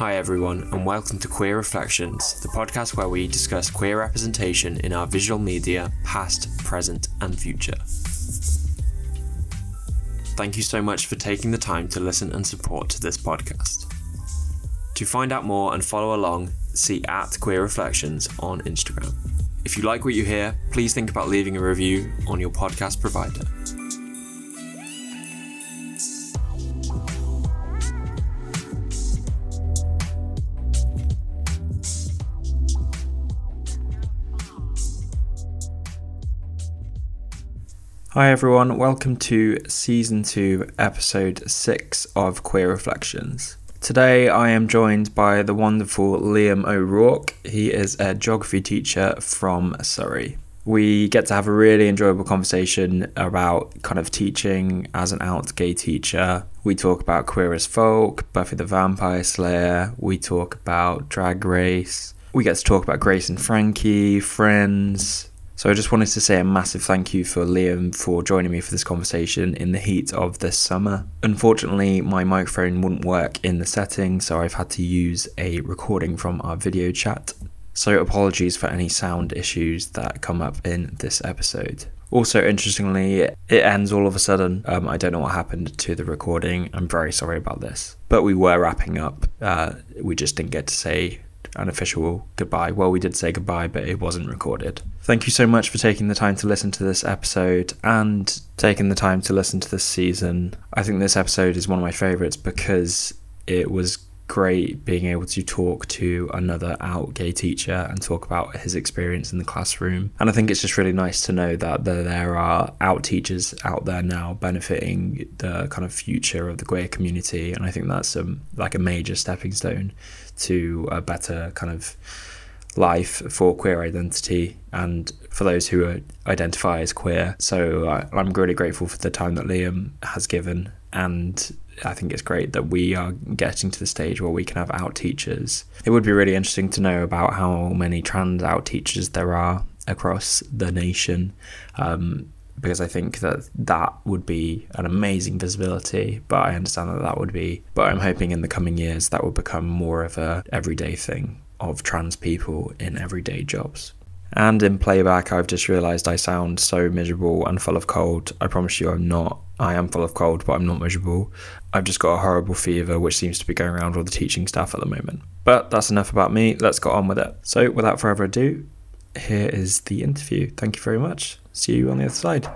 Hi, everyone, and welcome to Queer Reflections, the podcast where we discuss queer representation in our visual media, past, present, and future. Thank you so much for taking the time to listen and support to this podcast. To find out more and follow along, see at Queer Reflections on Instagram. If you like what you hear, please think about leaving a review on your podcast provider. Hi, everyone. Welcome to season two, episode six of Queer Reflections. Today, I am joined by the wonderful Liam O'Rourke. He is a geography teacher from Surrey. We get to have a really enjoyable conversation about kind of teaching as an out gay teacher. We talk about Queer as Folk, Buffy the Vampire Slayer. We talk about Drag Race. We get to talk about Grace and Frankie, Friends, so I just wanted to say a massive thank you for Liam for joining me for this conversation in the heat of this summer. Unfortunately, my microphone wouldn't work in the setting, so I've had to use a recording from our video chat. So apologies for any sound issues that come up in this episode. Also, interestingly, it ends all of a sudden. Um, I don't know what happened to the recording. I'm very sorry about this. But we were wrapping up. Uh, we just didn't get to say an official goodbye. Well, we did say goodbye, but it wasn't recorded. Thank you so much for taking the time to listen to this episode and taking the time to listen to this season. I think this episode is one of my favorites because it was great being able to talk to another out gay teacher and talk about his experience in the classroom. And I think it's just really nice to know that there are out teachers out there now benefiting the kind of future of the queer community. And I think that's um, like a major stepping stone to a better kind of life for queer identity and for those who identify as queer. So I, I'm really grateful for the time that Liam has given, and I think it's great that we are getting to the stage where we can have out teachers. It would be really interesting to know about how many trans out teachers there are across the nation. Um, because I think that that would be an amazing visibility. But I understand that that would be, but I'm hoping in the coming years that will become more of a everyday thing of trans people in everyday jobs. And in playback, I've just realised I sound so miserable and full of cold. I promise you, I'm not. I am full of cold, but I'm not miserable. I've just got a horrible fever, which seems to be going around all the teaching staff at the moment. But that's enough about me. Let's get on with it. So, without further ado, here is the interview. Thank you very much. See you on the other side.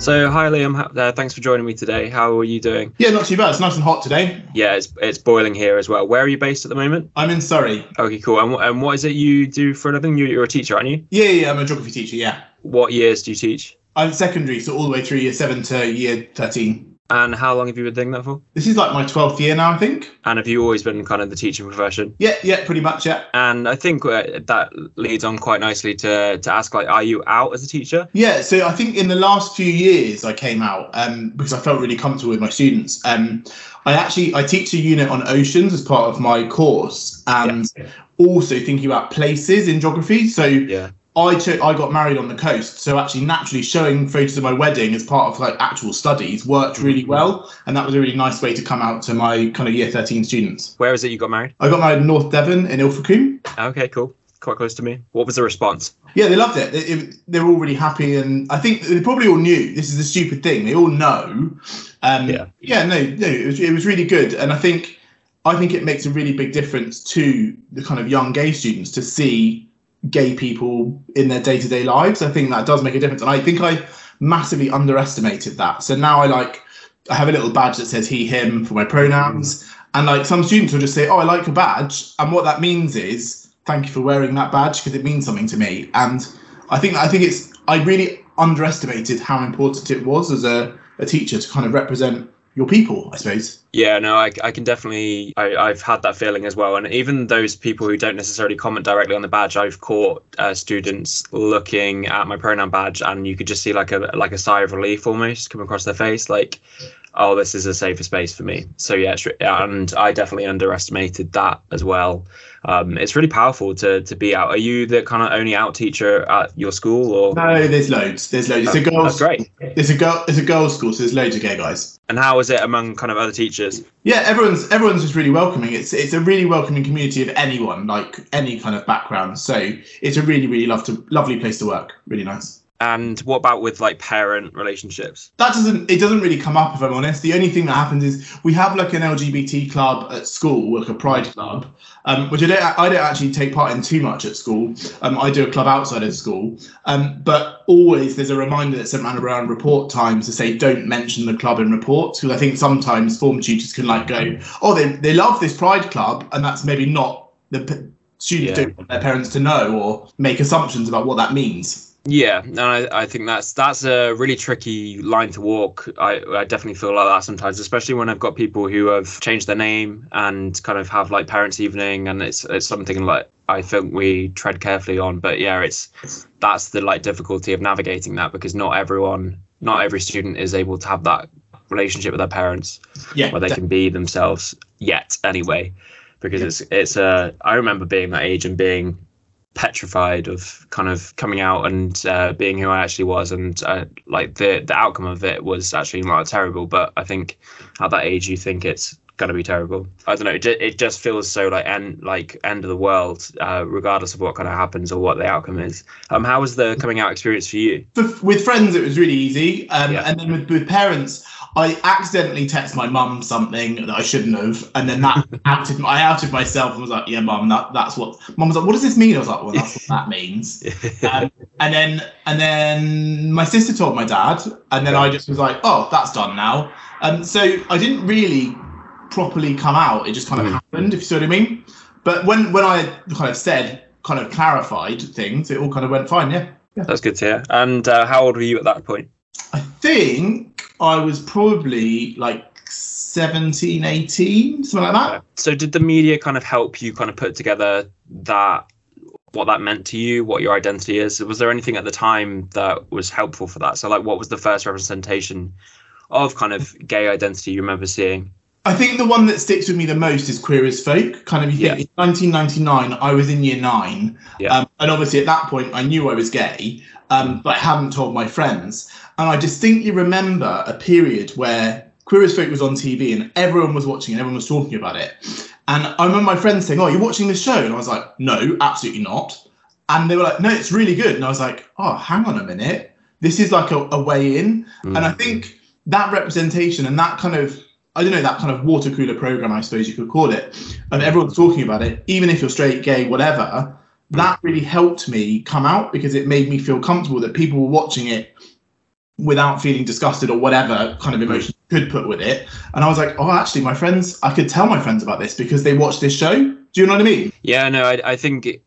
So, hi Liam, uh, thanks for joining me today. How are you doing? Yeah, not too bad. It's nice and hot today. Yeah, it's, it's boiling here as well. Where are you based at the moment? I'm in Surrey. Okay, cool. And, and what is it you do for a living? You, you're a teacher, aren't you? Yeah, yeah, I'm a geography teacher, yeah. What years do you teach? I'm secondary, so all the way through year 7 to year 13. And how long have you been doing that for? This is like my 12th year now, I think. And have you always been kind of the teaching profession? Yeah, yeah, pretty much, yeah. And I think uh, that leads on quite nicely to, to ask, like, are you out as a teacher? Yeah, so I think in the last few years I came out um, because I felt really comfortable with my students. Um, I actually, I teach a unit on oceans as part of my course and yeah. also thinking about places in geography. So yeah. I took I got married on the coast, so actually naturally showing photos of my wedding as part of like actual studies worked really mm-hmm. well, and that was a really nice way to come out to my kind of year thirteen students. Where is it you got married? I got married in North Devon in Ilfracombe. Okay, cool. Quite close to me. What was the response? Yeah, they loved it. They, it, they were all really happy, and I think they probably all knew this is a stupid thing. They all know. Um, yeah. Yeah. No. No. It was it was really good, and I think I think it makes a really big difference to the kind of young gay students to see gay people in their day to day lives. I think that does make a difference. And I think I massively underestimated that. So now I like, I have a little badge that says he, him for my pronouns. And like some students will just say, Oh, I like a badge. And what that means is, thank you for wearing that badge because it means something to me. And I think, I think it's, I really underestimated how important it was as a, a teacher to kind of represent your people, I suppose. Yeah, no, I, I can definitely, I, have had that feeling as well. And even those people who don't necessarily comment directly on the badge, I've caught uh, students looking at my pronoun badge, and you could just see like a like a sigh of relief almost come across their face. Like, oh, this is a safer space for me. So yeah, and I definitely underestimated that as well. Um, it's really powerful to to be out. Are you the kind of only out teacher at your school, or no? There's loads. There's loads. It's a girls. Great. It's a girl. It's a girls' school, so there's loads of gay guys. And how is it among kind of other teachers? Yeah, everyone's everyone's just really welcoming. It's it's a really welcoming community of anyone, like any kind of background. So it's a really really love to, lovely place to work. Really nice. And what about with like parent relationships? That doesn't it doesn't really come up if I'm honest. The only thing that happens is we have like an LGBT club at school, like a pride club, um, which I don't I don't actually take part in too much at school. Um, I do a club outside of school, um, but always there's a reminder that's sent around report times to say don't mention the club in reports because I think sometimes form tutors can like go, oh they they love this pride club, and that's maybe not the students yeah. don't want their parents to know or make assumptions about what that means. Yeah, and I, I think that's that's a really tricky line to walk. I, I definitely feel like that sometimes, especially when I've got people who have changed their name and kind of have like parents' evening, and it's it's something like I think we tread carefully on. But yeah, it's that's the like difficulty of navigating that because not everyone, not every student is able to have that relationship with their parents yeah, where they can be themselves yet anyway because yeah. it's it's a I remember being that age and being petrified of kind of coming out and uh, being who I actually was, and uh, like the the outcome of it was actually not terrible. But I think at that age, you think it's going to be terrible. I don't know. It, just, it just feels so like end like end of the world, uh, regardless of what kind of happens or what the outcome is. Um, how was the coming out experience for you? With friends, it was really easy, um, yeah. and then with, with parents. I accidentally text my mum something that I shouldn't have, and then that outed I outed myself and was like, "Yeah, mum, that, that's what." Mum was like, "What does this mean?" I was like, "Well, that's what that means." um, and then and then my sister told my dad, and then I just was like, "Oh, that's done now." Um, so I didn't really properly come out; it just kind of mm. happened, if you see what I mean. But when when I kind of said, kind of clarified things, it all kind of went fine. Yeah, yeah. that's good to hear. And uh, how old were you at that point? I think I was probably like 17, 18, something like that. So did the media kind of help you kind of put together that what that meant to you, what your identity is? Was there anything at the time that was helpful for that? So like what was the first representation of kind of gay identity you remember seeing? I think the one that sticks with me the most is Queer as Folk. Kind of, you yeah. in 1999, I was in year nine. Yeah. Um, and obviously at that point, I knew I was gay, um, but I hadn't told my friends. And I distinctly remember a period where Queer as Folk was on TV and everyone was watching and everyone was talking about it. And I remember my friends saying, Oh, you're watching this show? And I was like, No, absolutely not. And they were like, No, it's really good. And I was like, Oh, hang on a minute. This is like a, a way in. Mm-hmm. And I think that representation and that kind of I don't know, that kind of water cooler program, I suppose you could call it, of everyone's talking about it, even if you're straight, gay, whatever, that really helped me come out because it made me feel comfortable that people were watching it without feeling disgusted or whatever kind of emotion could put with it. And I was like, oh, actually, my friends, I could tell my friends about this because they watch this show. Do you know what I mean? Yeah, no, I, I think it,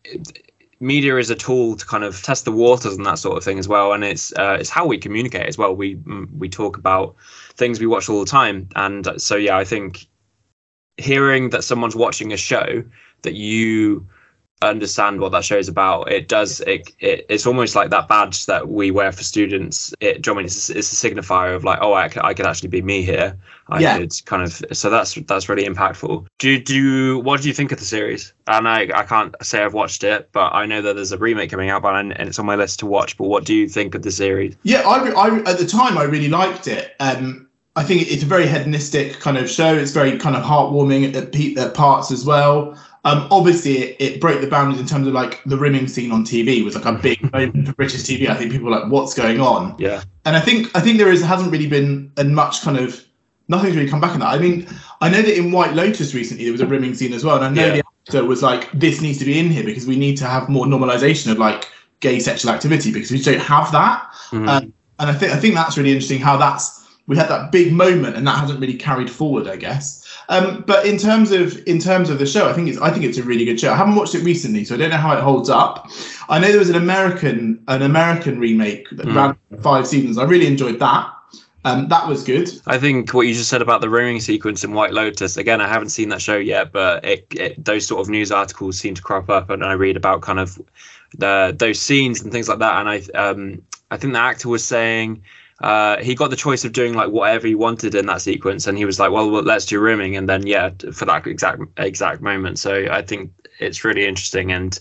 media is a tool to kind of test the waters and that sort of thing as well. And it's uh, it's how we communicate as well. We mm, we talk about things we watch all the time, and so yeah, I think hearing that someone's watching a show that you understand what that show is about. It does. It, it, it's almost like that badge that we wear for students. It, I mean, it's, it's a signifier of like, oh, I could, I could actually be me here. I yeah. could kind of. So that's that's really impactful. Do do what do you think of the series? And I I can't say I've watched it, but I know that there's a remake coming out, but and it's on my list to watch. But what do you think of the series? Yeah, I, I at the time I really liked it. Um, I think it's a very hedonistic kind of show. It's very kind of heartwarming at, at parts as well. Um, obviously, it, it, broke the boundaries in terms of like the rimming scene on TV was like a big moment for British TV. I think people were like, "What's going on?" Yeah. And I think I think there is hasn't really been a much kind of nothing's really come back on that. I mean, I know that in White Lotus recently there was a rimming scene as well, and I know yeah. the actor was like, "This needs to be in here because we need to have more normalization of like gay sexual activity because we don't have that." Mm-hmm. Um, and I think I think that's really interesting how that's we had that big moment and that hasn't really carried forward, I guess. Um, but in terms of in terms of the show, I think it's I think it's a really good show. I haven't watched it recently, so I don't know how it holds up. I know there was an American an American remake that mm. ran five seasons. I really enjoyed that. Um, that was good. I think what you just said about the rimming sequence in White Lotus. Again, I haven't seen that show yet, but it, it, those sort of news articles seem to crop up, and I read about kind of the those scenes and things like that. And I um, I think the actor was saying uh, he got the choice of doing like whatever he wanted in that sequence, and he was like, well, well, let's do rimming, and then yeah, for that exact exact moment. So I think it's really interesting and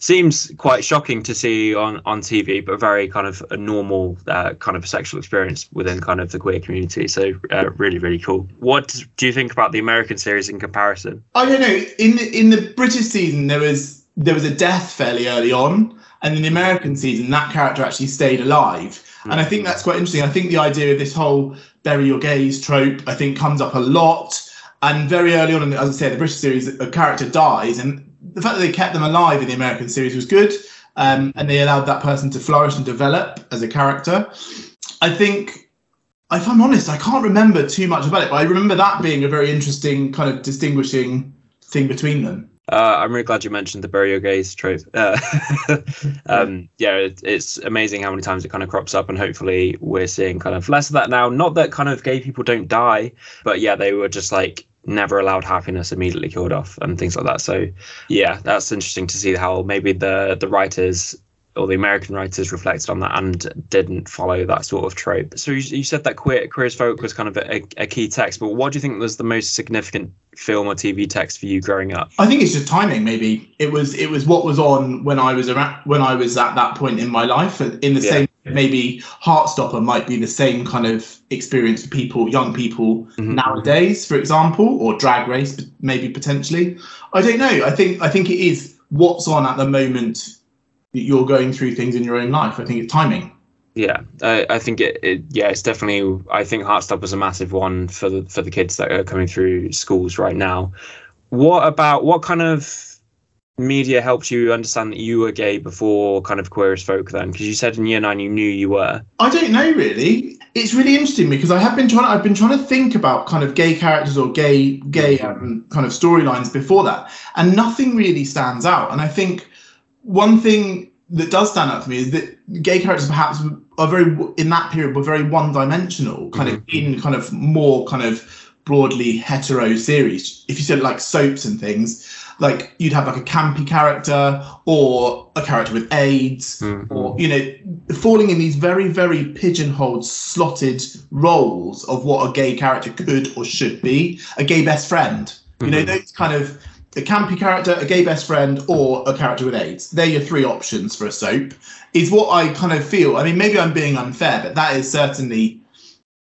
seems quite shocking to see on on TV, but very kind of a normal uh, kind of sexual experience within kind of the queer community. So uh, really, really cool. What do you think about the American series in comparison? I don't know. In the in the British season, there was there was a death fairly early on, and in the American season, that character actually stayed alive. And I think that's quite interesting. I think the idea of this whole bury your gays trope, I think, comes up a lot. And very early on, as I say, the British series, a character dies, and the fact that they kept them alive in the American series was good, um, and they allowed that person to flourish and develop as a character. I think, if I'm honest, I can't remember too much about it, but I remember that being a very interesting kind of distinguishing thing between them. Uh, I'm really glad you mentioned the bury your gays trope. Uh, um, yeah, it, it's amazing how many times it kind of crops up, and hopefully we're seeing kind of less of that now. Not that kind of gay people don't die, but yeah, they were just like never allowed happiness immediately killed off and things like that so yeah that's interesting to see how maybe the the writers or the American writers reflected on that and didn't follow that sort of trope. So you, you said that Queer, Queer as Folk was kind of a, a, key text, but what do you think was the most significant film or TV text for you growing up? I think it's just timing. Maybe it was it was what was on when I was around when I was at that point in my life. In the yeah. same maybe Heartstopper might be the same kind of experience for people, young people mm-hmm. nowadays, for example, or Drag Race, maybe potentially. I don't know. I think I think it is what's on at the moment that you're going through things in your own life. I think it's timing. Yeah, I, I think it, it, Yeah, it's definitely. I think Heartstop is a massive one for the for the kids that are coming through schools right now. What about what kind of media helped you understand that you were gay before kind of queer as folk then because you said in year nine you knew you were i don't know really it's really interesting because i have been trying i've been trying to think about kind of gay characters or gay gay um, kind of storylines before that and nothing really stands out and i think one thing that does stand out for me is that gay characters perhaps are very in that period were very one-dimensional kind mm-hmm. of in kind of more kind of broadly hetero series if you said like soaps and things like you'd have like a campy character or a character with AIDS mm-hmm. or you know falling in these very very pigeonholed slotted roles of what a gay character could or should be a gay best friend mm-hmm. you know mm-hmm. those kind of a campy character a gay best friend or a character with AIDS they're your three options for a soap is what I kind of feel I mean maybe I'm being unfair but that is certainly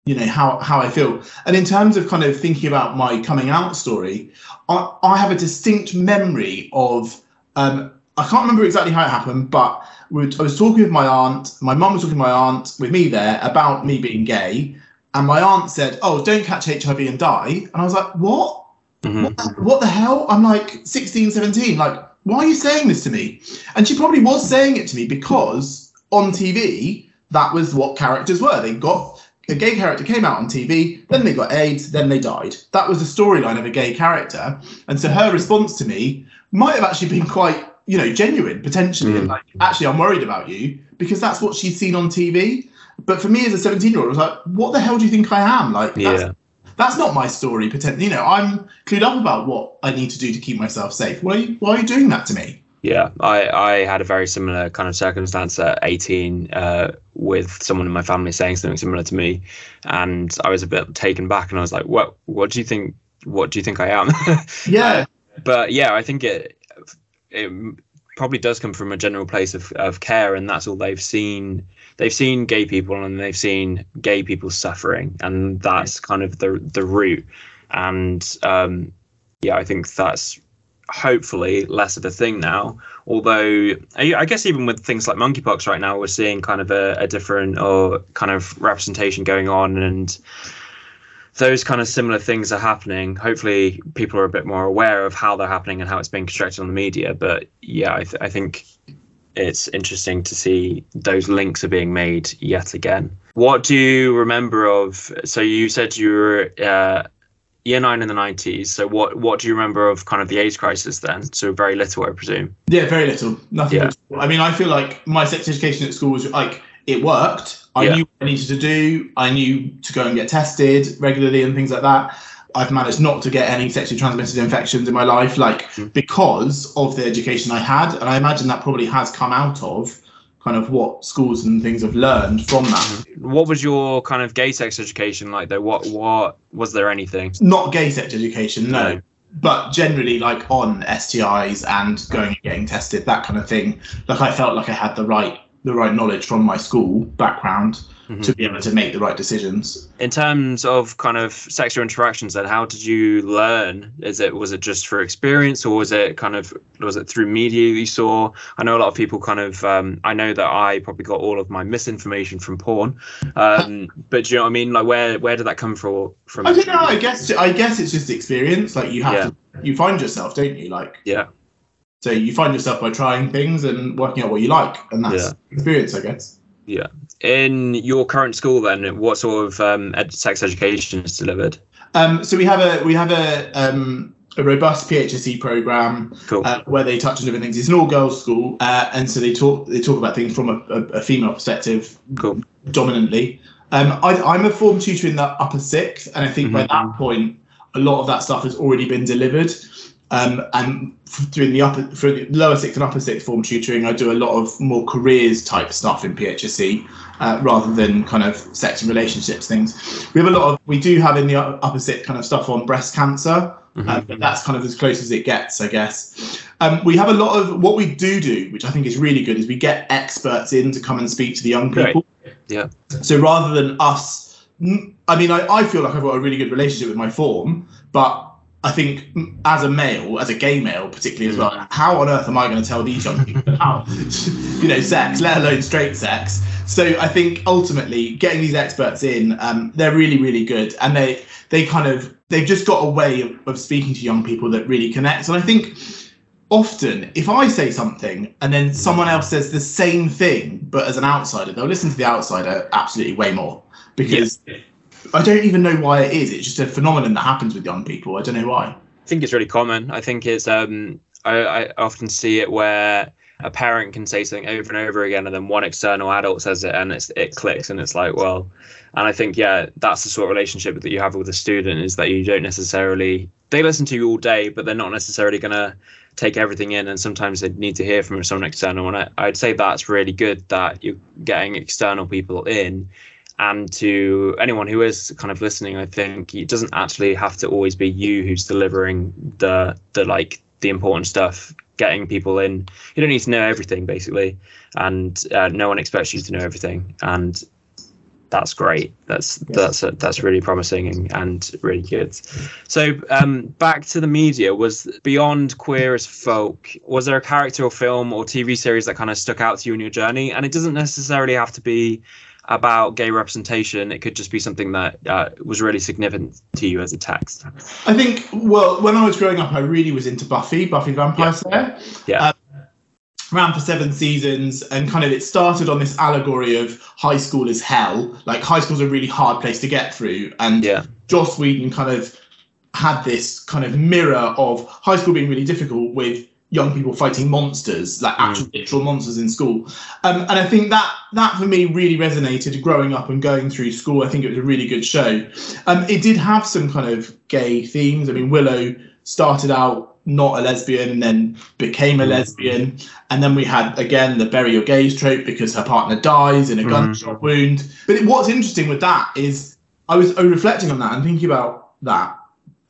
you know how how I feel. And in terms of kind of thinking about my coming out story, I, I have a distinct memory of um, I can't remember exactly how it happened, but I was talking with my aunt. My mum was talking to my aunt with me there about me being gay, and my aunt said, "Oh, don't catch HIV and die." And I was like, "What? Mm-hmm. What, the, what the hell?" I'm like 16, 17. Like, why are you saying this to me? And she probably was saying it to me because on TV that was what characters were. They got a gay character came out on TV, then they got AIDS, then they died. That was the storyline of a gay character. And so her response to me might have actually been quite, you know, genuine potentially. Mm. And like, actually, I'm worried about you because that's what she's seen on TV. But for me as a 17 year old, I was like, what the hell do you think I am? Like, yeah. That's not my story. Potentially, you know, I'm clued up about what I need to do to keep myself safe. Why are you, why are you doing that to me? Yeah, I, I had a very similar kind of circumstance at 18 uh, with someone in my family saying something similar to me, and I was a bit taken back, and I was like, "What? What do you think? What do you think I am?" yeah, but yeah, I think it it probably does come from a general place of, of care, and that's all they've seen. They've seen gay people, and they've seen gay people suffering, and that's kind of the the root. And um, yeah, I think that's hopefully less of a thing now. Although I guess even with things like monkeypox right now, we're seeing kind of a, a different or kind of representation going on, and those kind of similar things are happening. Hopefully, people are a bit more aware of how they're happening and how it's being constructed on the media. But yeah, I, th- I think it's interesting to see those links are being made yet again. What do you remember of? So you said you were uh, year nine in the 90s. So what what do you remember of kind of the AIDS crisis then? So very little, I presume. Yeah, very little. Nothing. Yeah. I mean, I feel like my sex education at school was like it worked. I yeah. knew what I needed to do. I knew to go and get tested regularly and things like that. I've managed not to get any sexually transmitted infections in my life, like mm. because of the education I had, and I imagine that probably has come out of kind of what schools and things have learned from that. What was your kind of gay sex education like though? What what was there anything? Not gay sex education, no. no. But generally, like on STIs and going and getting tested, that kind of thing. Like I felt like I had the right the right knowledge from my school background mm-hmm. to be able to make the right decisions. In terms of kind of sexual interactions, then how did you learn? Is it was it just for experience, or was it kind of was it through media you saw? I know a lot of people kind of. Um, I know that I probably got all of my misinformation from porn, um, but do you know what I mean? Like where where did that come from? From I don't know. I guess I guess it's just experience. Like you have yeah. to you find yourself, don't you? Like yeah. So you find yourself by trying things and working out what you like, and that's yeah. experience, I guess. Yeah. In your current school, then, what sort of um, ed- sex education is delivered? Um, so we have a we have a um, a robust PHSE program cool. uh, where they touch on different things. It's an all girls school, uh, and so they talk they talk about things from a, a, a female perspective, cool. dominantly. Um, I, am a form tutor in the upper sixth, and I think mm-hmm. by that point, a lot of that stuff has already been delivered. Um, and through the upper, for the lower sixth and upper sixth form tutoring, I do a lot of more careers type stuff in PHSE uh, rather than kind of sex and relationships things. We have a lot of, we do have in the upper sixth kind of stuff on breast cancer, mm-hmm. uh, but that's kind of as close as it gets, I guess. Um, we have a lot of what we do do, which I think is really good, is we get experts in to come and speak to the young people. Right. Yeah. So rather than us, I mean, I, I feel like I've got a really good relationship with my form, but I think as a male, as a gay male, particularly as well, mm. how on earth am I going to tell these young people about, you know, sex, let alone straight sex? So I think ultimately getting these experts in, um, they're really, really good, and they they kind of they've just got a way of, of speaking to young people that really connects. And I think often if I say something and then someone else says the same thing, but as an outsider, they'll listen to the outsider absolutely way more because. I don't even know why it is. It's just a phenomenon that happens with young people. I don't know why. I think it's really common. I think it's um I, I often see it where a parent can say something over and over again and then one external adult says it and it's it clicks and it's like well and i think yeah that's the sort of relationship that you have with a student is that you don't necessarily they listen to you all day but they're not necessarily going to take everything in and sometimes they need to hear from someone external and I, i'd say that's really good that you're getting external people in and to anyone who is kind of listening i think it doesn't actually have to always be you who's delivering the the like the important stuff getting people in. You don't need to know everything basically. And uh, no one expects you to know everything. And that's great. That's yes. that's that's really promising and, and really good. So um, back to the media. Was beyond queer as folk was there a character or film or tv series that kind of stuck out to you in your journey? And it doesn't necessarily have to be about gay representation, it could just be something that uh, was really significant to you as a text. I think, well, when I was growing up, I really was into Buffy, Buffy Vampire Slayer. Yeah. Um, ran for seven seasons and kind of it started on this allegory of high school is hell like high school's a really hard place to get through and yeah. joss whedon kind of had this kind of mirror of high school being really difficult with young people fighting monsters, like actual mm. literal monsters in school. Um, and I think that that for me really resonated growing up and going through school. I think it was a really good show. Um, it did have some kind of gay themes. I mean, Willow started out not a lesbian and then became a mm. lesbian. And then we had again the bury your gays trope because her partner dies in a mm. gunshot wound. But what's interesting with that is I was reflecting on that and thinking about that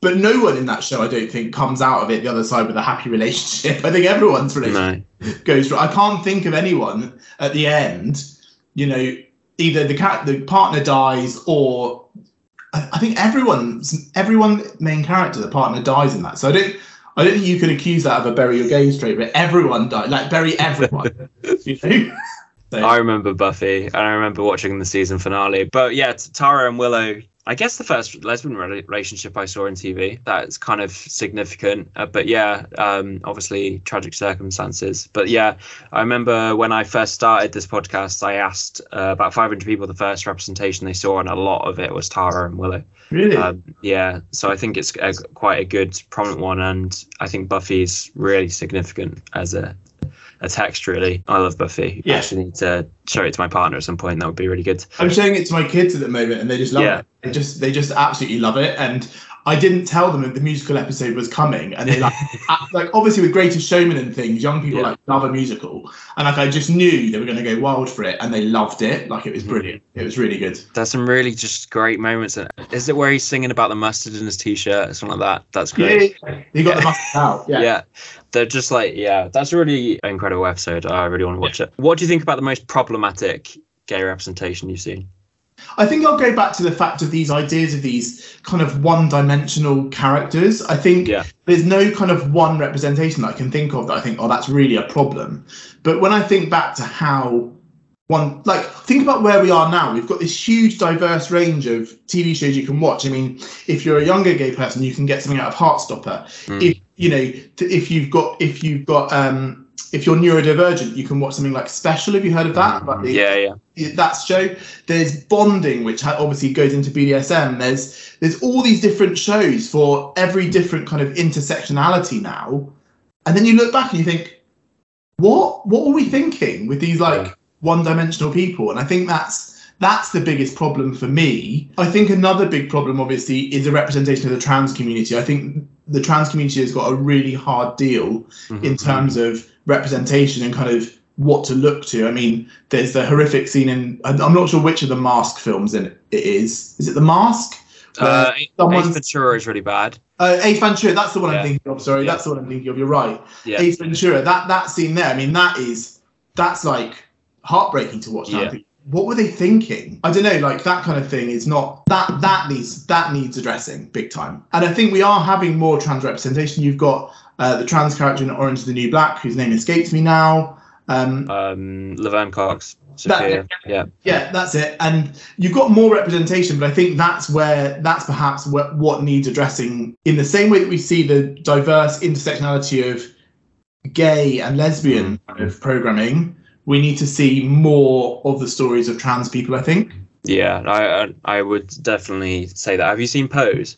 but no one in that show, I don't think, comes out of it the other side with a happy relationship. I think everyone's relationship no. goes through. I can't think of anyone at the end, you know, either the cat, the partner dies, or I, I think everyone's everyone main character, the partner dies in that. So I don't. I don't think you can accuse that of a bury your gays trait, but everyone died. Like bury everyone. you know? So. I remember Buffy, and I remember watching the season finale. But yeah, Tara and Willow I guess the first lesbian relationship I saw in TV. That's kind of significant. Uh, but yeah, um, obviously tragic circumstances. But yeah, I remember when I first started this podcast, I asked uh, about 500 people the first representation they saw, and a lot of it was Tara and Willow. Really? Um, yeah. So I think it's a, quite a good, prominent one, and I think Buffy's really significant as a a text really. I love Buffy. Yeah. I actually need to show it to my partner at some point. That would be really good. I'm showing it to my kids at the moment and they just love yeah. it. They just they just absolutely love it. And I didn't tell them that the musical episode was coming, and they like, like obviously with Greatest Showman and things, young people yeah. like love a musical, and like I just knew they were going to go wild for it, and they loved it. Like it was mm-hmm. brilliant. It was really good. There's some really just great moments. Is it where he's singing about the mustard in his t-shirt, or something like that? That's great. Yeah, he got the mustard out. Yeah. yeah, they're just like yeah, that's a really incredible episode. I really want to watch it. What do you think about the most problematic gay representation you've seen? I think I'll go back to the fact of these ideas of these kind of one dimensional characters. I think yeah. there's no kind of one representation that I can think of that I think, oh, that's really a problem. But when I think back to how one, like, think about where we are now. We've got this huge, diverse range of TV shows you can watch. I mean, if you're a younger gay person, you can get something out of Heartstopper. Mm. If you know, if you've got, if you've got, um, if you're neurodivergent, you can watch something like Special. Have you heard of that? Mm-hmm. the, yeah, yeah. That show. There's Bonding, which obviously goes into BDSM. There's there's all these different shows for every different kind of intersectionality now. And then you look back and you think, what what were we thinking with these like yeah. one-dimensional people? And I think that's that's the biggest problem for me. I think another big problem, obviously, is the representation of the trans community. I think the trans community has got a really hard deal mm-hmm. in terms of representation and kind of what to look to. I mean, there's the horrific scene in I'm not sure which of the Mask films in it is. Is it the Mask? Uh, Ace Ventura is really bad. Uh, Ace Ventura, that's the one yeah. I'm thinking of. Sorry, yeah. that's the one I'm thinking of. You're right. Yeah. Ace Ventura, that that scene there. I mean, that is that's like heartbreaking to watch. Yeah. What were they thinking? I don't know. Like that kind of thing is not that that needs that needs addressing big time. And I think we are having more trans representation. You've got uh, the trans character in Orange is the New Black, whose name escapes me now. Um, um, Laverne Cox. Sophia. That, yeah, yeah, that's it. And you've got more representation, but I think that's where that's perhaps what, what needs addressing. In the same way that we see the diverse intersectionality of gay and lesbian mm. kind of programming, we need to see more of the stories of trans people. I think. Yeah, I I would definitely say that. Have you seen Pose?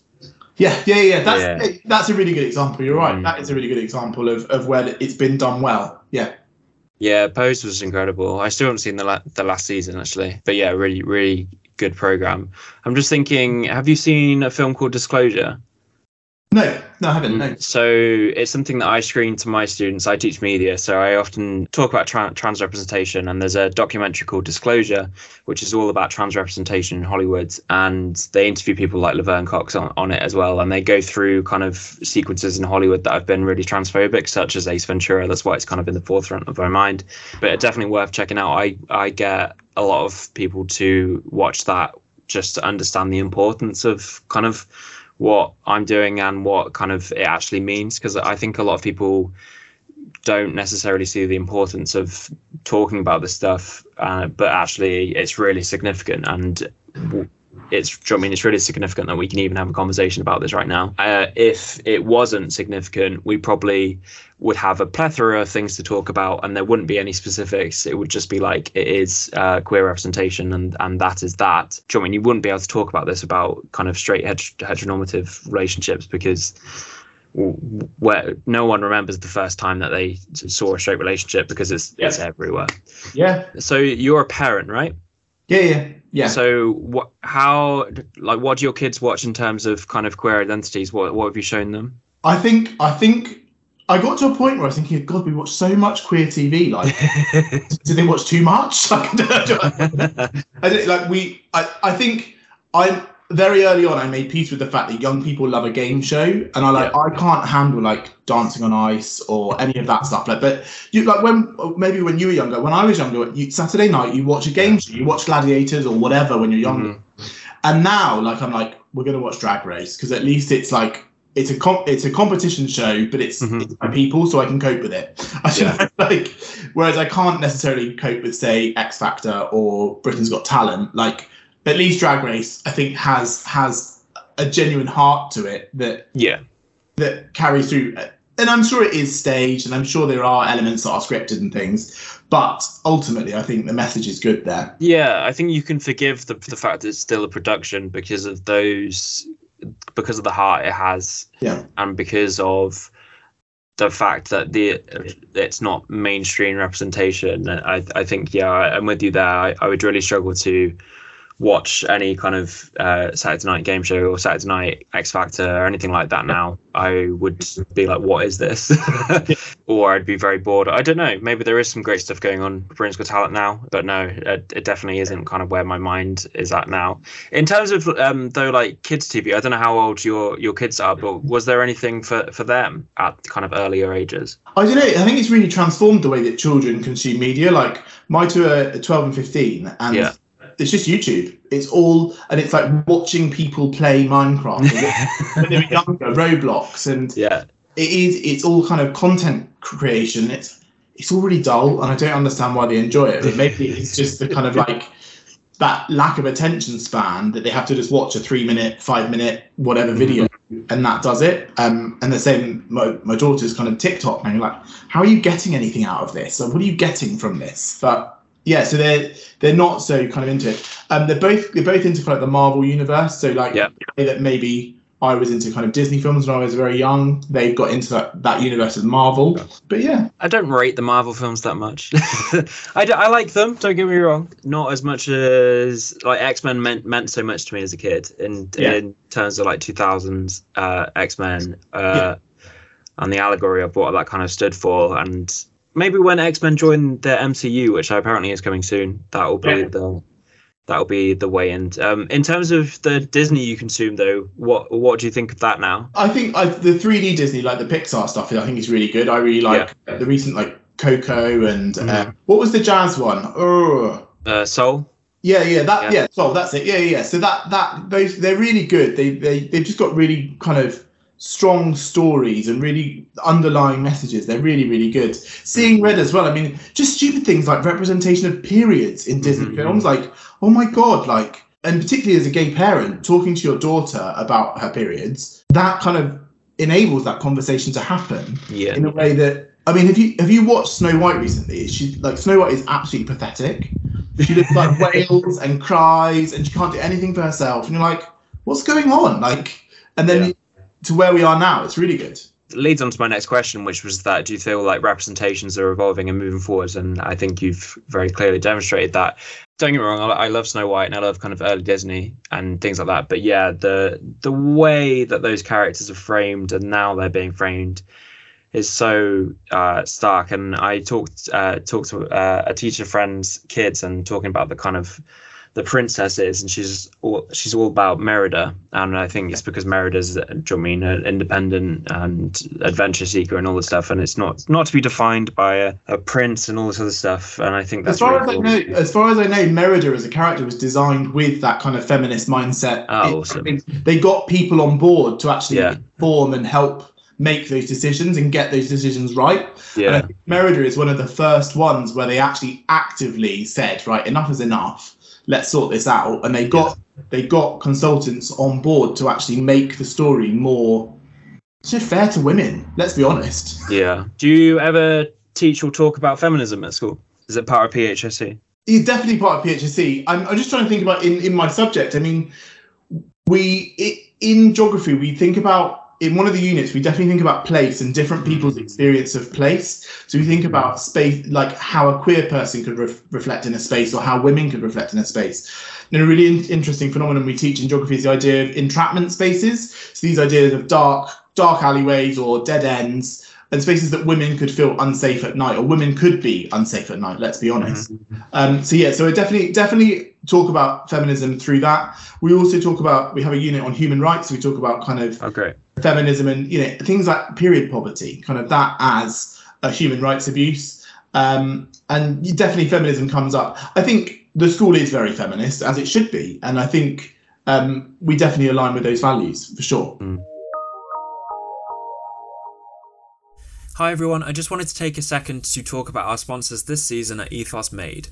Yeah, yeah, yeah. That's yeah. that's a really good example. You're right. Mm. That is a really good example of, of where it's been done well. Yeah. Yeah, Pose was incredible. I still haven't seen the la- the last season actually, but yeah, really, really good program. I'm just thinking, have you seen a film called Disclosure? No, no, I haven't. No. Mm. So it's something that I screen to my students. I teach media, so I often talk about tra- trans representation. And there's a documentary called Disclosure, which is all about trans representation in Hollywood. And they interview people like Laverne Cox on, on it as well. And they go through kind of sequences in Hollywood that have been really transphobic, such as Ace Ventura. That's why it's kind of in the forefront of my mind. But definitely worth checking out. I I get a lot of people to watch that just to understand the importance of kind of what I'm doing and what kind of it actually means because I think a lot of people don't necessarily see the importance of talking about this stuff, uh, but actually it's really significant and it's I mean it's really significant that we can even have a conversation about this right now. Uh, if it wasn't significant, we probably would have a plethora of things to talk about, and there wouldn't be any specifics. It would just be like it is uh, queer representation, and and that is that. Do you know I mean you wouldn't be able to talk about this about kind of straight heteronormative relationships because where no one remembers the first time that they saw a straight relationship because it's yeah. it's everywhere. Yeah. So you're a parent, right? Yeah, yeah, yeah. So what? How? Like, what do your kids watch in terms of kind of queer identities? What What have you shown them? I think I think I got to a point where I was thinking, God, we watch so much queer TV. Like, did they watch too much? Like, I, like we, I, I think I'm very early on, I made peace with the fact that young people love a game show, and I like yeah. I can't handle like dancing on ice or any of that stuff. Like, but you like when maybe when you were younger, when I was younger, you, Saturday night you watch a game show, you watch Gladiators or whatever when you're younger, mm-hmm. and now like I'm like we're gonna watch Drag Race because at least it's like it's a comp- it's a competition show, but it's, mm-hmm. it's my people, so I can cope with it. I yeah. like, whereas I can't necessarily cope with say X Factor or Britain's Got Talent, like at least Drag Race, I think has has a genuine heart to it that yeah that carries through. And I'm sure it is staged, and I'm sure there are elements that are scripted and things. But ultimately, I think the message is good there. Yeah, I think you can forgive the the fact that it's still a production because of those, because of the heart it has, yeah, and because of the fact that the it's not mainstream representation. I I think yeah, I'm with you there. I, I would really struggle to watch any kind of uh, Saturday night game show or Saturday night X Factor or anything like that now, I would be like, "What is this?" or I'd be very bored. I don't know. Maybe there is some great stuff going on for Britain's Got Talent now, but no, it, it, definitely isn't kind of where my mind is at now. In terms of um, though, like kids TV, I don't know how old your your kids are, but was there anything for for them at kind of earlier ages? I don't know. I think it's really transformed the way that children consume media. Like my two are 12 and 15, and yeah it's just YouTube. It's all, and it's like watching people play Minecraft when they were younger, Roblox, and yeah, it is. It's all kind of content creation. It's it's all really dull, and I don't understand why they enjoy it. maybe it's just the kind of like that lack of attention span that they have to just watch a three minute, five minute, whatever video, mm-hmm. and that does it. Um, and the same, my, my daughter's kind of TikTok, and you're like, how are you getting anything out of this? Or what are you getting from this? But yeah, so they're they're not so kind of into it. Um, they're both they're both into kind of the Marvel universe. So like yeah. that maybe I was into kind of Disney films when I was very young. They've got into that, that universe of Marvel. But yeah. I don't rate the Marvel films that much. I, I like them, don't get me wrong. Not as much as like X Men meant meant so much to me as a kid in yeah. in terms of like 2000s uh, X Men uh, yeah. and the allegory of what that kind of stood for. And maybe when X Men join the MCU, which apparently is coming soon, that will be yeah. the that'll be the way. And um, in terms of the Disney you consume, though, what what do you think of that now? I think I, the 3D Disney, like the Pixar stuff, I think is really good. I really like yeah. the recent like Coco and mm. uh, what was the jazz one? Oh, uh, Soul. Yeah, yeah, that yeah. yeah, Soul. That's it. Yeah, yeah. So that that those they're really good. They they they've just got really kind of strong stories and really underlying messages. They're really, really good. Seeing Red as well. I mean, just stupid things like representation of periods in Disney mm-hmm. films. Like, oh my god, like, and particularly as a gay parent, talking to your daughter about her periods, that kind of enables that conversation to happen yeah. in a way that. I mean, have you have you watched Snow White recently? She like Snow White is absolutely pathetic. She looks like wails and cries, and she can't do anything for herself. And you're like, what's going on? Like, and then yeah to where we are now. It's really good. It leads on to my next question, which was that do you feel like representations are evolving and moving forwards? And I think you've very clearly demonstrated that. Don't get me wrong, I love Snow White and I love kind of early Disney and things like that. But yeah, the the way that those characters are framed and now they're being framed is so uh, stark. And I talked uh, talked to uh, a teacher friend's kids and talking about the kind of the princess is, and she's all she's all about Merida, and I think it's because Merida's, uh, do you mean, an independent and adventure seeker and all this stuff, and it's not not to be defined by a, a prince and all this other stuff. And I think that's as far really as cool. I know, as far as I know, Merida as a character was designed with that kind of feminist mindset. Oh, awesome! They got people on board to actually yeah. form and help make those decisions and get those decisions right. Yeah. Merida is one of the first ones where they actually actively said, right, enough is enough let's sort this out. And they got yeah. they got consultants on board to actually make the story more fair to women. Let's be honest. Yeah. Do you ever teach or talk about feminism at school? Is it part of PHSE? It's definitely part of PHSE. I'm, I'm just trying to think about in, in my subject. I mean, we it, in geography we think about in one of the units, we definitely think about place and different people's experience of place. So we think about space, like how a queer person could re- reflect in a space or how women could reflect in a space. And a really in- interesting phenomenon we teach in geography is the idea of entrapment spaces. So these ideas of dark, dark alleyways or dead ends and spaces that women could feel unsafe at night or women could be unsafe at night let's be honest mm-hmm. um, so yeah so we definitely definitely talk about feminism through that we also talk about we have a unit on human rights so we talk about kind of okay feminism and you know things like period poverty kind of that as a human rights abuse um, and definitely feminism comes up i think the school is very feminist as it should be and i think um, we definitely align with those values for sure mm. Hi everyone, I just wanted to take a second to talk about our sponsors this season at Ethos Made.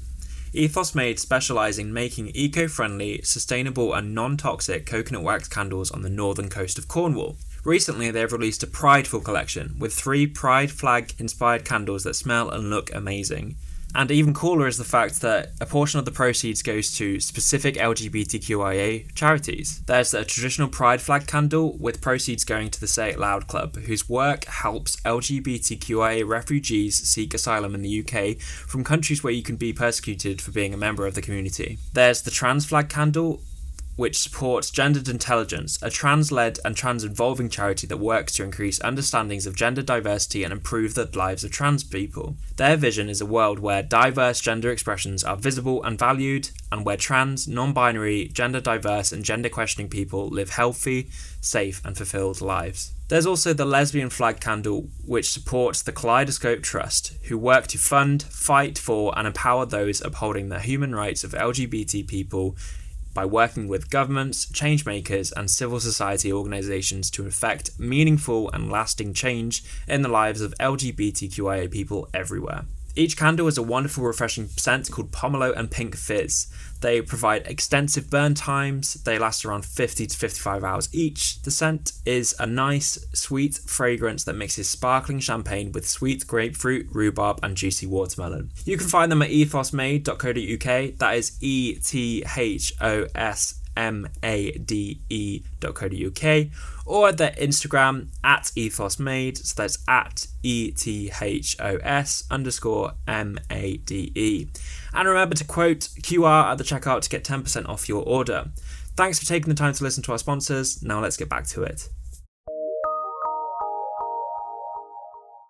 Ethos Made specialise in making eco friendly, sustainable, and non toxic coconut wax candles on the northern coast of Cornwall. Recently, they've released a Prideful collection with three Pride flag inspired candles that smell and look amazing. And even cooler is the fact that a portion of the proceeds goes to specific LGBTQIA charities. There's a traditional pride flag candle with proceeds going to the Say It Loud Club, whose work helps LGBTQIA refugees seek asylum in the UK from countries where you can be persecuted for being a member of the community. There's the trans flag candle, which supports Gendered Intelligence, a trans led and trans involving charity that works to increase understandings of gender diversity and improve the lives of trans people. Their vision is a world where diverse gender expressions are visible and valued, and where trans, non binary, gender diverse, and gender questioning people live healthy, safe, and fulfilled lives. There's also the Lesbian Flag Candle, which supports the Kaleidoscope Trust, who work to fund, fight for, and empower those upholding the human rights of LGBT people by working with governments, changemakers, and civil society organisations to effect meaningful and lasting change in the lives of LGBTQIA people everywhere. Each candle has a wonderful, refreshing scent called Pomelo and Pink Fizz. They provide extensive burn times. They last around 50 to 55 hours each. The scent is a nice, sweet fragrance that mixes sparkling champagne with sweet grapefruit, rhubarb, and juicy watermelon. You can find them at ethosmade.co.uk. That is E T H O S made.co.uk or their Instagram at ethosmade. So that's at E T H O S underscore M A D E. And remember to quote QR at the checkout to get 10% off your order. Thanks for taking the time to listen to our sponsors. Now let's get back to it.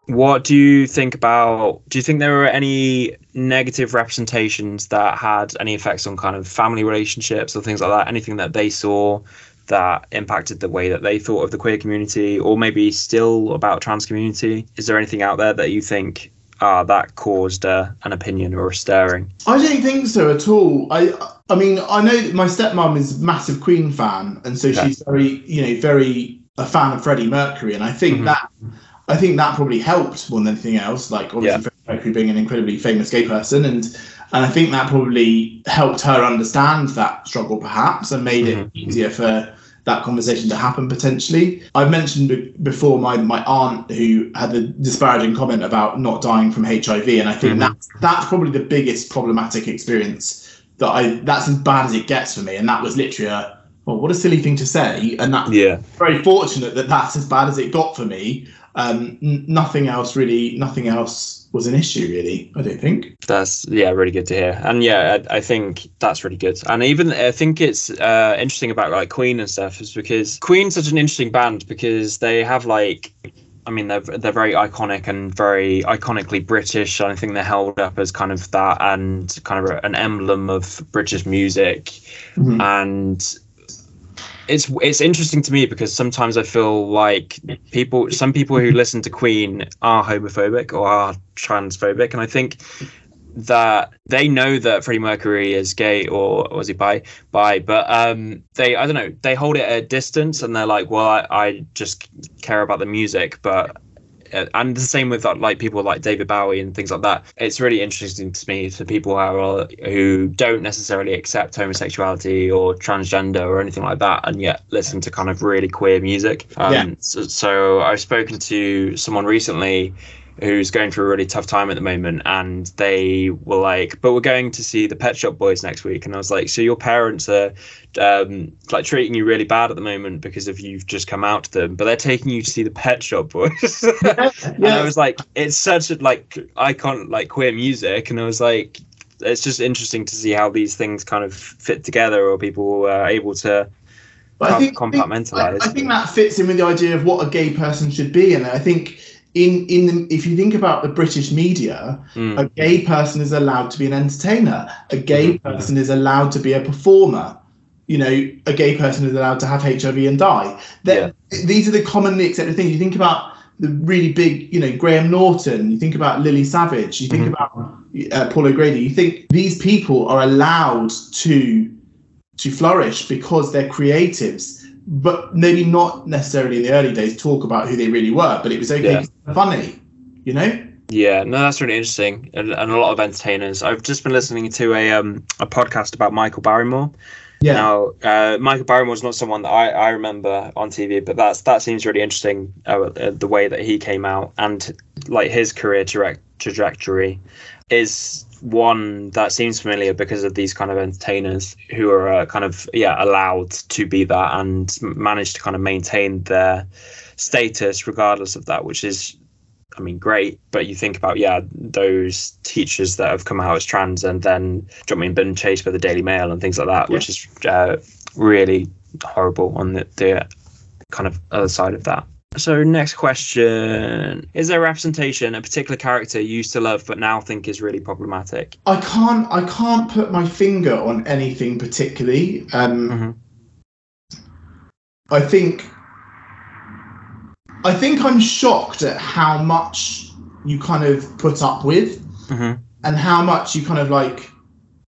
What do you think about? Do you think there were any negative representations that had any effects on kind of family relationships or things like that? Anything that they saw that impacted the way that they thought of the queer community, or maybe still about trans community? Is there anything out there that you think uh, that caused uh, an opinion or a stirring? I don't think so at all. I I mean, I know my stepmom is a massive Queen fan, and so yeah. she's very, you know, very a fan of Freddie Mercury, and I think mm-hmm. that I think that probably helped more than anything else. Like obviously yeah. Freddie Mercury being an incredibly famous gay person, and and I think that probably helped her understand that struggle perhaps, and made mm-hmm. it easier for that conversation to happen potentially. I've mentioned before my my aunt who had the disparaging comment about not dying from HIV, and I think mm-hmm. that's that's probably the biggest problematic experience that I that's as bad as it gets for me, and that was literally a well, what a silly thing to say, and that yeah, very fortunate that that's as bad as it got for me. Um, n- nothing else really, nothing else was an issue really i don't think that's yeah really good to hear and yeah i, I think that's really good and even i think it's uh, interesting about like queen and stuff is because queen's such an interesting band because they have like I mean, they're they're very iconic and very iconically British. I think they're held up as kind of that and kind of an emblem of British music. Mm-hmm. And it's it's interesting to me because sometimes I feel like people, some people who listen to Queen are homophobic or are transphobic, and I think that they know that Freddie Mercury is gay or was he bi? Bi, but um, they I don't know they hold it at a distance and they're like, well, I, I just care about the music, but and the same with like people like David Bowie and things like that. It's really interesting to me for people who are, who don't necessarily accept homosexuality or transgender or anything like that, and yet listen to kind of really queer music. Um, yeah. So, so I've spoken to someone recently who's going through a really tough time at the moment and they were like but we're going to see the pet shop boys next week. And i was like so your parents are um, like treating you really bad at the moment because of you've just come out to them but they're taking you to see the pet shop boys. And i was like it's such a like icon like queer music. And i was like it's just interesting to see how these things kind of fit together or people are able to but I think, compartmentalize. I, I think that fits in with the idea of what a gay person should be, and I think in in the, if you think about the British media, mm. a gay person is allowed to be an entertainer. A gay mm-hmm. person is allowed to be a performer. You know, a gay person is allowed to have HIV and die. Yeah. These are the commonly accepted things. You think about the really big, you know, Graham Norton. You think about Lily Savage. You think mm-hmm. about uh, Paul O'Grady. You think these people are allowed to to flourish because they're creatives but maybe not necessarily in the early days talk about who they really were, but it was okay, yeah. funny, you know. Yeah, no, that's really interesting, and, and, a lot of entertainers. I've just been listening to a um a podcast about Michael Barrymore. Yeah. Now, uh, Michael Barrymore is not someone that I, I remember on TV, but that's that seems really interesting. Uh, uh, the way that he came out and like his career direct trajectory is one that seems familiar because of these kind of entertainers who are uh, kind of yeah allowed to be that and manage to kind of maintain their status regardless of that, which is I mean, great, but you think about yeah, those teachers that have come out as trans and then, do you know I mean, been chased by the Daily Mail and things like that, yeah. which is uh, really horrible on the, the kind of other side of that. So, next question: Is there representation a particular character you used to love but now think is really problematic? I can't. I can't put my finger on anything particularly. Um, mm-hmm. I think I think I'm shocked at how much you kind of put up with mm-hmm. and how much you kind of like,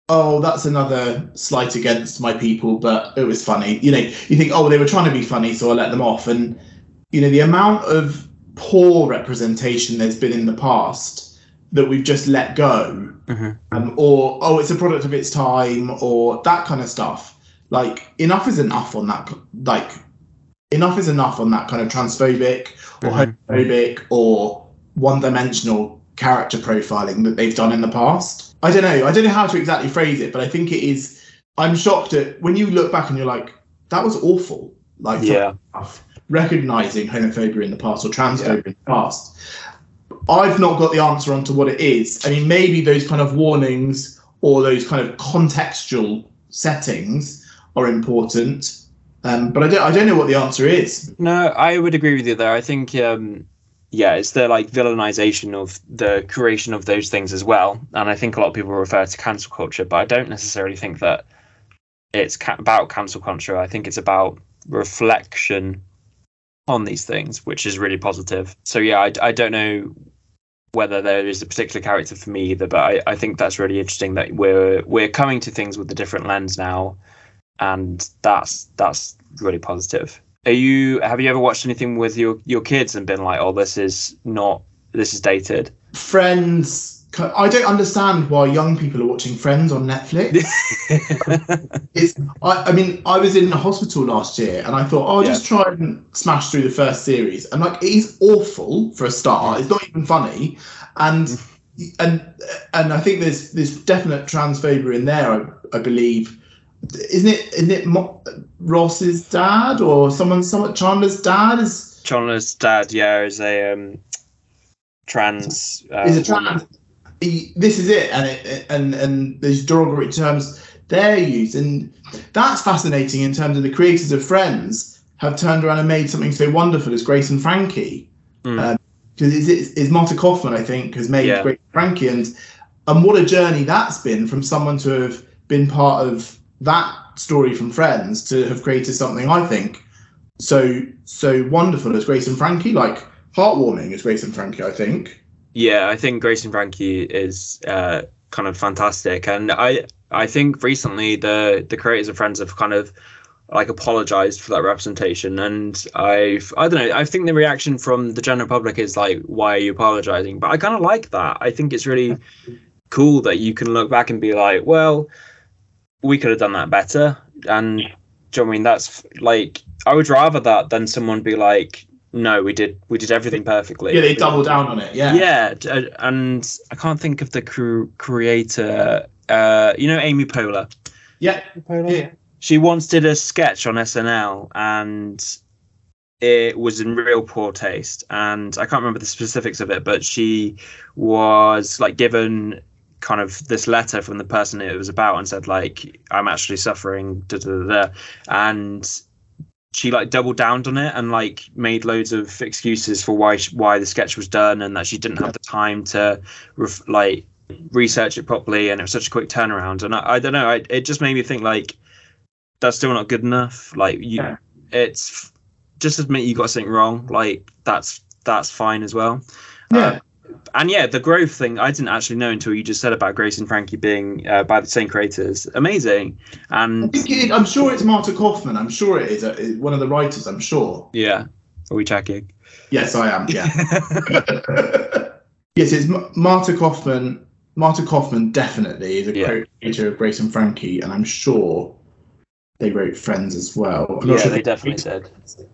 oh, that's another slight against my people, but it was funny. You know, you think, oh, they were trying to be funny, so I let them off. And, you know, the amount of poor representation there's been in the past that we've just let go, mm-hmm. um, or, oh, it's a product of its time, or that kind of stuff. Like, enough is enough on that. Like, enough is enough on that kind of transphobic or mm-hmm. homophobic or one-dimensional character profiling that they've done in the past. I don't know. I don't know how to exactly phrase it, but I think it is. I'm shocked at when you look back and you're like, that was awful. Like, yeah, recognizing homophobia in the past or transphobia yeah. in the past. I've not got the answer onto what it is. I mean, maybe those kind of warnings or those kind of contextual settings are important um, but I don't, I don't know what the answer is. No, I would agree with you there. I think, um, yeah, it's the like villainization of the creation of those things as well. And I think a lot of people refer to cancel culture, but I don't necessarily think that it's ca- about cancel culture. I think it's about reflection on these things, which is really positive. So yeah, I, I don't know whether there is a particular character for me either, but I, I think that's really interesting that we're we're coming to things with a different lens now and that's that's really positive. Are you have you ever watched anything with your your kids and been like, oh, this is not this is dated? Friends. I don't understand why young people are watching Friends on Netflix. it's, I, I, mean, I was in a hospital last year, and I thought, oh, I'll yeah. just try and smash through the first series. And like, it is awful for a start. It's not even funny, and and and I think there's there's definite transphobia in there. I, I believe isn't it isn't it Mo- Ross's dad or someone someone Chandler's dad is Chandler's dad yeah is a um, trans uh, is a trans he, this is it and it, and and there's derogatory terms they're used and that's fascinating in terms of the creators of Friends have turned around and made something so wonderful as Grace and Frankie because mm. um, it's, it's, it's Marta Kauffman I think has made yeah. Grace and Frankie and and what a journey that's been from someone to have been part of that story from Friends to have created something I think so so wonderful as Grace and Frankie, like heartwarming as Grace and Frankie, I think. Yeah, I think Grace and Frankie is uh, kind of fantastic, and I I think recently the the creators of Friends have kind of like apologized for that representation. And i've i don't know i think the reaction from the general public is like why are you apologizing? But i kind of like that. I think it's really cool that you can look back and be like well we could have done that better. And do you know I mean? That's like I would rather that than someone be like, no, we did we did everything perfectly. Yeah, they double down on it. Yeah. Yeah, uh, and I can't think of the creator. Uh, you know, Amy Poehler. Yeah. Poehler? Yeah. She once did a sketch on SNL and it was in real poor taste and i can't remember the specifics of it but she was like given kind of this letter from the person it was about and said like I'm actually suffering da, da, da, and she like doubled down on it and like made loads of excuses for why she, why the sketch was done and that she didn't have the time to ref, like research it properly and it was such a quick turnaround. And I, I don't know I, it just made me think like that's still not good enough. Like you yeah. it's just admit you got something wrong. Like that's that's fine as well. Yeah. Uh, and yeah, the growth thing I didn't actually know until you just said about Grace and Frankie being uh, by the same creators. Amazing, and it, I'm sure it's Marta Kauffman. I'm sure it is uh, one of the writers. I'm sure. Yeah, are we checking? Yes, I am. Yeah. yes, it's Marta Kauffman. Marta Kauffman definitely is a yeah. creator of Grace and Frankie, and I'm sure they wrote Friends as well. yeah, sure they, they definitely did.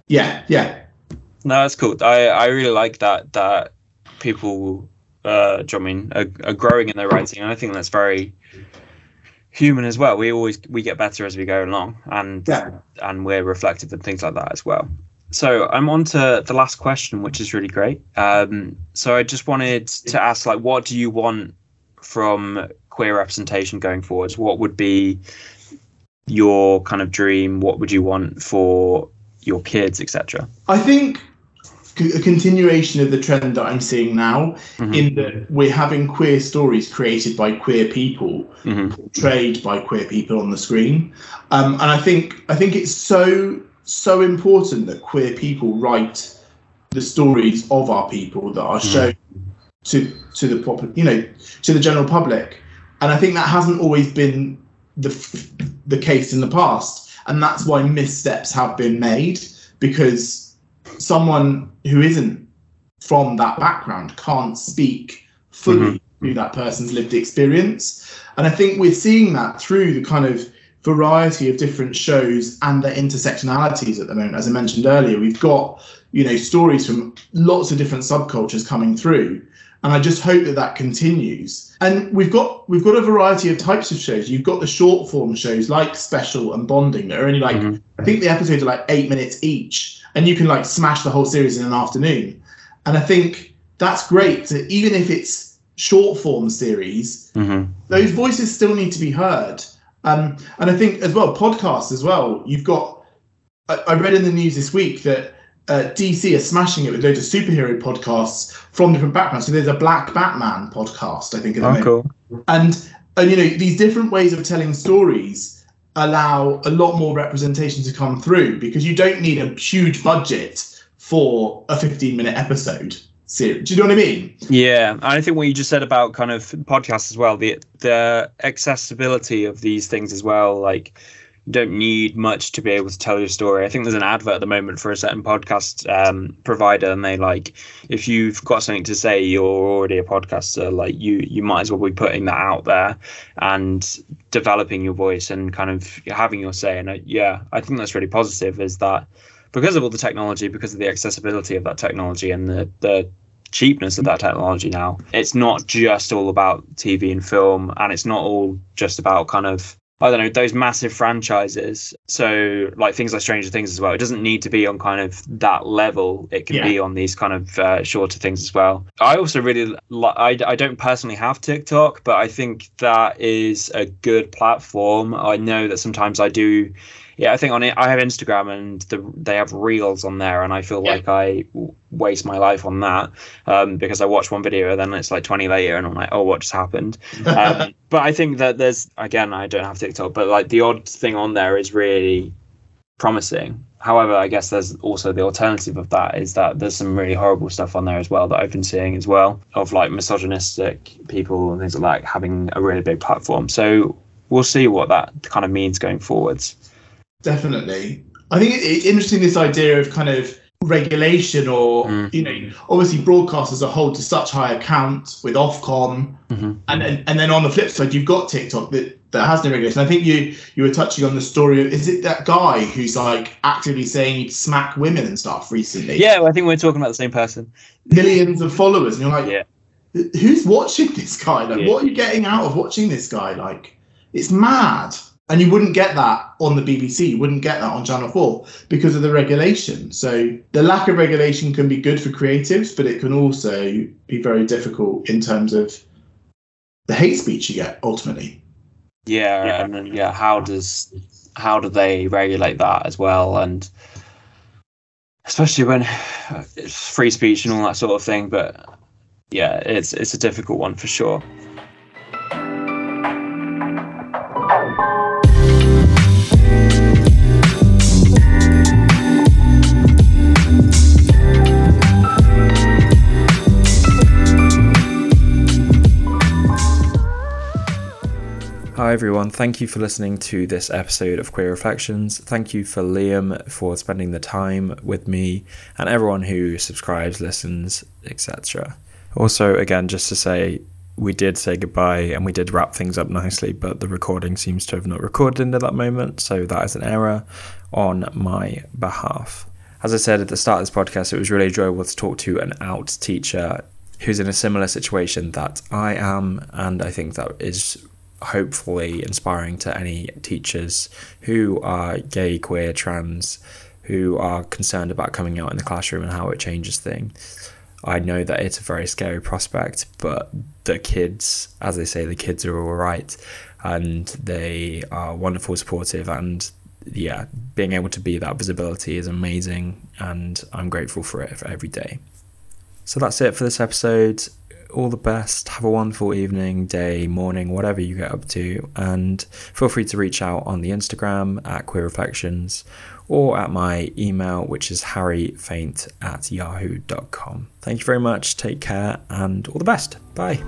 Yeah, yeah. No, that's cool. I I really like that that people uh, I mean, are, are growing in their writing, and I think that's very human as well. We always we get better as we go along, and yeah. and we're reflective and things like that as well. So I'm on to the last question, which is really great. Um, so I just wanted to ask, like, what do you want from queer representation going forwards? What would be your kind of dream? What would you want for your kids, etc.? I think a continuation of the trend that I'm seeing now, mm-hmm. in that we're having queer stories created by queer people, mm-hmm. portrayed by queer people on the screen, um, and I think I think it's so so important that queer people write the stories of our people that are mm-hmm. shown mm-hmm. to to the pop, you know, to the general public, and I think that hasn't always been the the case in the past, and that's why missteps have been made because someone who isn't from that background can't speak fully mm-hmm. to that person's lived experience. And I think we're seeing that through the kind of variety of different shows and their intersectionalities at the moment. As I mentioned earlier, we've got you know stories from lots of different subcultures coming through and i just hope that that continues and we've got we've got a variety of types of shows you've got the short form shows like special and bonding that are only like mm-hmm. i think the episodes are like eight minutes each and you can like smash the whole series in an afternoon. And I think that's great. That even if it's short form series, mm-hmm. those voices still need to be heard. Um, and I think as well, podcasts as well. You've got. I, I read in the news this week that uh, DC are smashing it with loads of superhero podcasts from different backgrounds. So there's a Black Batman podcast, I think. oh, cool. And and you know these different ways of telling stories allow a lot more representation to come through because you don't need a huge budget for a 15 minute episode series. Do you know what I mean? Yeah, and I think what you just said about kind of podcasts as well, the the accessibility of these things as well, like don't need much to be able to tell your story. I think there's an advert at the moment for a certain podcast um, provider, and they like if you've got something to say, you're already a podcaster. Like you, you might as well be putting that out there and developing your voice and kind of having your say. And uh, yeah, I think that's really positive. Is that because of all the technology, because of the accessibility of that technology, and the the cheapness of that technology now. It's not just all about TV and film, and it's not all just about kind of I don't know, those massive franchises. So, like things like Stranger Things as well. It doesn't need to be on kind of that level. It can yeah. be on these kind of uh, shorter things as well. I also really, like. I, I don't personally have TikTok, but I think that is a good platform. I know that sometimes I do yeah, I think on it, I have Instagram and the, they have reels on there, and I feel yeah. like I waste my life on that um, because I watch one video and then it's like 20 later, and I'm like, oh, what just happened? um, but I think that there's again, I don't have TikTok, but like the odd thing on there is really promising. However, I guess there's also the alternative of that is that there's some really horrible stuff on there as well that I've been seeing as well of like misogynistic people and things like that having a really big platform. So we'll see what that kind of means going forwards. Definitely. I think it's interesting this idea of kind of regulation or mm. you know obviously broadcasters are hold to such high account with ofcom mm-hmm. and, and and then on the flip side you've got tiktok that that has no regulation i think you you were touching on the story of is it that guy who's like actively saying he'd smack women and stuff recently yeah well, i think we're talking about the same person millions of followers and you're like yeah who's watching this guy like yeah. what are you getting out of watching this guy like it's mad and you wouldn't get that on the BBC, you wouldn't get that on Channel 4 because of the regulation. So the lack of regulation can be good for creatives, but it can also be very difficult in terms of the hate speech you get ultimately. Yeah, yeah. and then, yeah, how does how do they regulate that as well? And especially when it's free speech and all that sort of thing. But yeah, it's it's a difficult one for sure. Hi everyone, thank you for listening to this episode of Queer Reflections. Thank you for Liam for spending the time with me and everyone who subscribes, listens, etc. Also, again, just to say, we did say goodbye and we did wrap things up nicely, but the recording seems to have not recorded into that moment, so that is an error on my behalf. As I said at the start of this podcast, it was really enjoyable to talk to an out teacher who's in a similar situation that I am, and I think that is hopefully inspiring to any teachers who are gay, queer, trans, who are concerned about coming out in the classroom and how it changes things. I know that it's a very scary prospect, but the kids, as they say, the kids are all right and they are wonderful, supportive, and yeah, being able to be that visibility is amazing, and I'm grateful for it for every day. So that's it for this episode. All the best. Have a wonderful evening, day, morning, whatever you get up to. And feel free to reach out on the Instagram at Queer Reflections or at my email, which is harryfaint at yahoo.com. Thank you very much. Take care and all the best. Bye.